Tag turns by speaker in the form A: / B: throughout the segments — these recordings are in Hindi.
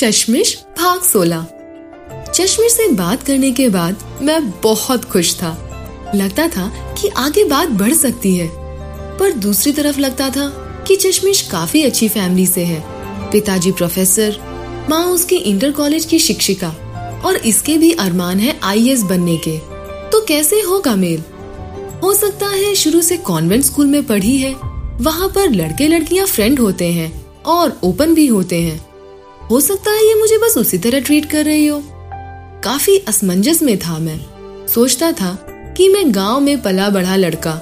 A: चश्मिश भाग सोलह। चश्मिश से बात करने के बाद मैं बहुत खुश था। लगता था कि आगे बात बढ़ सकती है। पर दूसरी तरफ़ लगता था कि चश्मिश काफ़ी अच्छी फैमिली से है। पिताजी प्रोफेसर, माँ उसकी इंटर कॉलेज की शिक्षिका और इसके भी अरमान है आईएएस बनने के। तो कैसे होगा मेल? हो सकता है शुरू से कॉन्वेंट स्कूल में पढ़ी है। वहाँ पर लड़के लड़कियाँ फ्रेंड होते हैं और ओपन भी होते हैं। हो सकता है ये मुझे बस उसी तरह ट्रीट कर रही हो। काफ़ी असमंजस में था मैं। सोचता था कि मैं गाँव में पला बढ़ा लड़का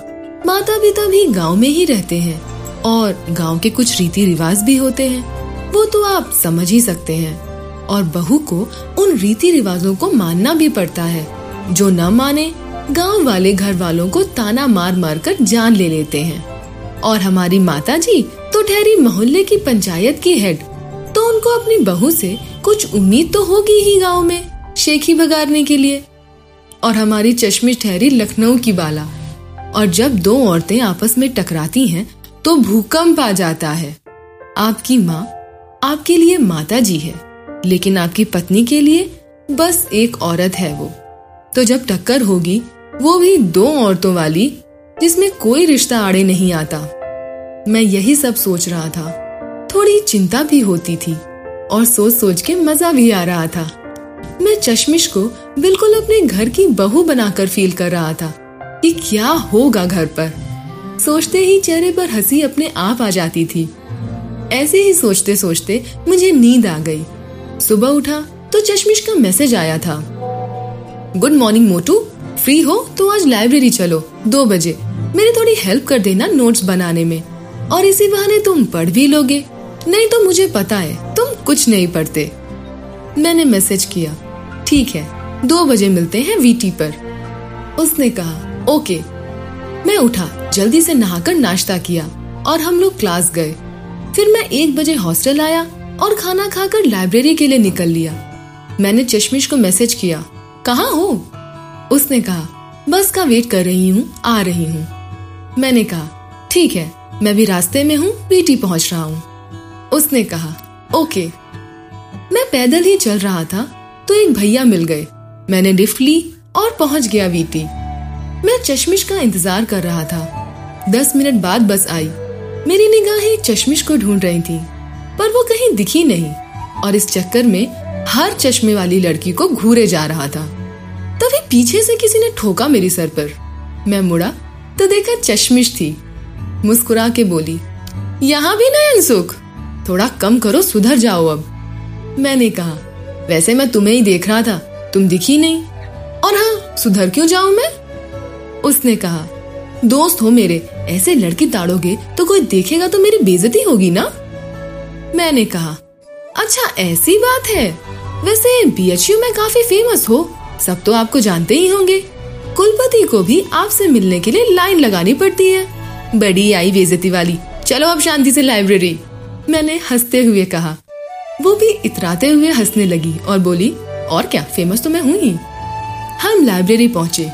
A: माता पिता भी गाँव में ही रहते हैं और गाँव के कुछ रीति रिवाज भी होते हैं। वो तो आप समझ ही सकते हैं। और बहू को उन रीति रिवाजों को मानना भी पड़ता है। जो न माने, गाँव वाले घर वालों को ताना मार मार कर जान ले लेते हैं। और हमारी माता जी तो ठहरी मोहल्ले की पंचायत की हेड उनको अपनी बहू से कुछ उम्मीद तो होगी ही गाँव में, शेखी भगाड़ने के लिए। और हमारी चश्मिश ठहरी लखनऊ की बाला। और जब दो औरतें आपस में टकराती हैं तो भूकंप आ जाता है। आपकी माँ आपके लिए माता जी है, लेकिन आपकी पत्नी के लिए बस एक औरत है वो। तो जब टक्कर होगी, वो भी दो औरतों वाली, जिसमें कोई रिश्ता आड़े नहीं आता। मैं यही सब सोच रहा था। थोड़ी चिंता भी होती थी और सोच सोच के मज़ा भी आ रहा था। मैं चश्मिश को बिल्कुल अपने घर की बहू बनाकर फील कर रहा था कि क्या होगा घर पर। सोचते ही चेहरे पर हँसी अपने आप आ जाती थी। ऐसे ही सोचते सोचते मुझे नींद आ गई। सुबह उठा तो चश्मिश का मैसेज आया था। गुड मॉर्निंग मोटू, फ्री हो तो आज लाइब्रेरी चलो, दो बजे। मेरी थोड़ी हेल्प कर देना नोट्स बनाने में। और इसी बहाने तुम पढ़ भी लोगे। नहीं तो मुझे पता है, तुम कुछ नहीं पढ़ते। मैंने मैसेज किया, ठीक है, दो बजे मिलते हैं वीटी पर। उसने कहा, ओके। मैं उठा, जल्दी से नहाकर नाश्ता किया, और हम लोग क्लास गए। फिर मैं एक बजे हॉस्टल आया और खाना खाकर लाइब्रेरी के लिए निकल लिया। मैंने चश्मिश को मैसेज किया, कहाँ हो? उसने कहा, बस का वेट कर रही हूँ, आ रही हूँ। मैंने कहा, ठीक है, मैं भी रास्ते में हूँ वीटी पहुँच रहा हूँ। उसने कहा, ओके, मैं पैदल ही चल रहा था तो एक भैया मिल गए। मैंने लिफ्ट ली और पहुँच गया वीटी। मैं चश्मिश का इंतज़ार कर रहा था। दस मिनट बाद बस आई। मेरी निगाहें चश्मिश को ढूंढ रही थी, पर वो कहीं दिखी नहीं और इस चक्कर में हर चश्मे वाली लड़की को घूरे जा रहा था। तभी पीछे से किसी ने ठोका मेरी सर पर। मैं मुड़ा तो देखा चश्मिश थी। मुस्कुरा के बोली, यहाँ भी नयन सुख थोड़ा कम करो, सुधर जाओ अब। मैंने कहा, वैसे मैं तुम्हें ही देख रहा था, तुम दिखी नहीं। और हाँ सुधर क्यों जाऊँ मैं? उसने कहा, दोस्त हो मेरे, ऐसे लड़की ताड़ोगे तो कोई देखेगा तो मेरी बेजती होगी ना? मैंने कहा अच्छा ऐसी बात है। वैसे बीएचयू में काफ़ी फ़ेमस हो, सब तो आपको जानते ही होंगे। कुलपति को भी आपसे मिलने के लिए लाइन लगानी पड़ती है। बड़ी आई बेजती वाली। चलो अब शांति से लाइब्रेरी मैंने हँसते हुए कहा। वो भी इतराते हुए हंसने लगी और बोली, और क्या फ़ेमस तो मैं हूँ ही। हम लाइब्रेरी पहुँचे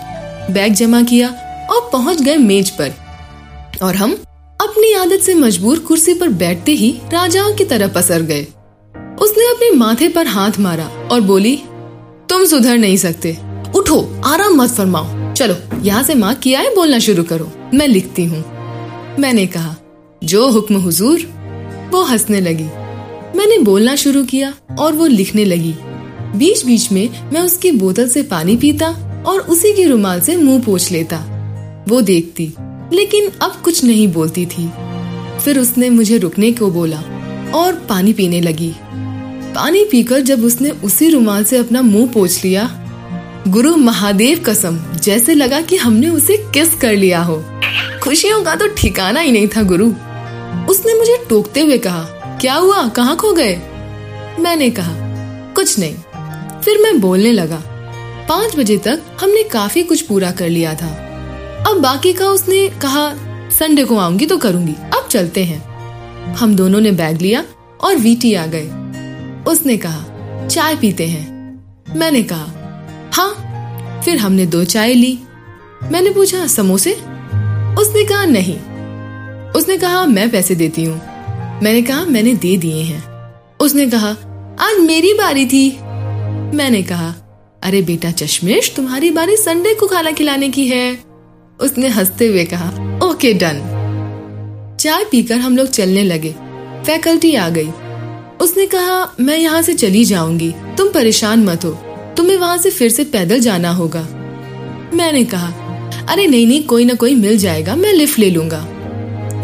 A: बैग जमा किया और पहुँच गए मेज पर। और हम अपनी आदत से मजबूर कुर्सी पर बैठते ही राजाओं की तरह पसर गए। उसने अपने माथे पर हाथ मारा और बोली, तुम सुधर नहीं सकते। उठो, आराम मत फरमाओ। चलो, यहाँ से माँ, किया है बोलना शुरू करो। मैं लिखती हूँ। मैंने कहा, जो हुक्म हुजूर वो हंसने लगी। मैंने बोलना शुरू किया और वो लिखने लगी। बीच बीच में मैं उसकी बोतल से पानी पीता और उसी के रुमाल से मुँह पोछ लेता। वो देखती, लेकिन अब कुछ नहीं बोलती थी। फिर उसने मुझे रुकने को बोला और पानी पीने लगी। पानी पीकर जब उसने उसी रुमाल से अपना मुँह पोछ लिया, गुरु महादेव कसम, जैसे लगा कि हमने उसे किस कर लिया हो। खुशियों का तो ठिकाना ही नहीं था, गुरु। उसने मुझे टोकते हुए कहा, क्या हुआ? कहाँ खो गए? मैंने कहा, कुछ नहीं। फिर मैं बोलने लगा, पाँच बजे तक हमने काफ़ी कुछ पूरा कर लिया था। अब बाकी का उसने कहा, संडे को आऊँगी तो करूँगी। अब चलते हैं। हम दोनों ने बैग लिया और वीटी आ गए। उसने कहा, चाय पीते हैं। मैंने कहा हाँ। फिर हमने दो चाय ली। मैंने पूछा, समोसे? उसने कहा, नहीं। उसने कहा, मैं पैसे देती हूँ। मैंने कहा, मैंने दे दिए हैं। उसने कहा, आज मेरी बारी थी। मैंने कहा, अरे बेटा चश्मेश, तुम्हारी बारी संडे को खाना खिलाने की है। उसने हँसते हुए कहा, ओके, डन। चाय पीकर हम लोग चलने लगे। फैकल्टी आ गई। उसने कहा, मैं यहाँ से चली जाऊँगी। तुम परेशान मत हो। तुम्हें वहाँ से फिर से पैदल जाना होगा। मैंने कहा, अरे नहीं नहीं, कोई ना कोई मिल जाएगा। मैं लिफ्ट ले लूँगा।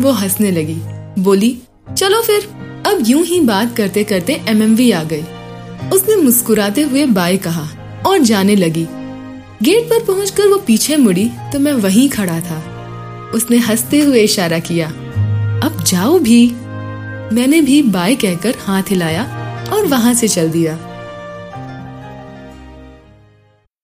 A: वो हंसने लगी। बोली, चलो फिर। अब यूँ ही बात करते करते एमएमवी आ गई। उसने मुस्कुराते हुए बाय कहा और जाने लगी। गेट पर पहुंचकर वो पीछे मुड़ी तो मैं वहीं खड़ा था। उसने हँसते हुए इशारा किया, अब जाओ भी। मैंने भी बाय कहकर हाथ हिलाया और वहाँ से चल दिया।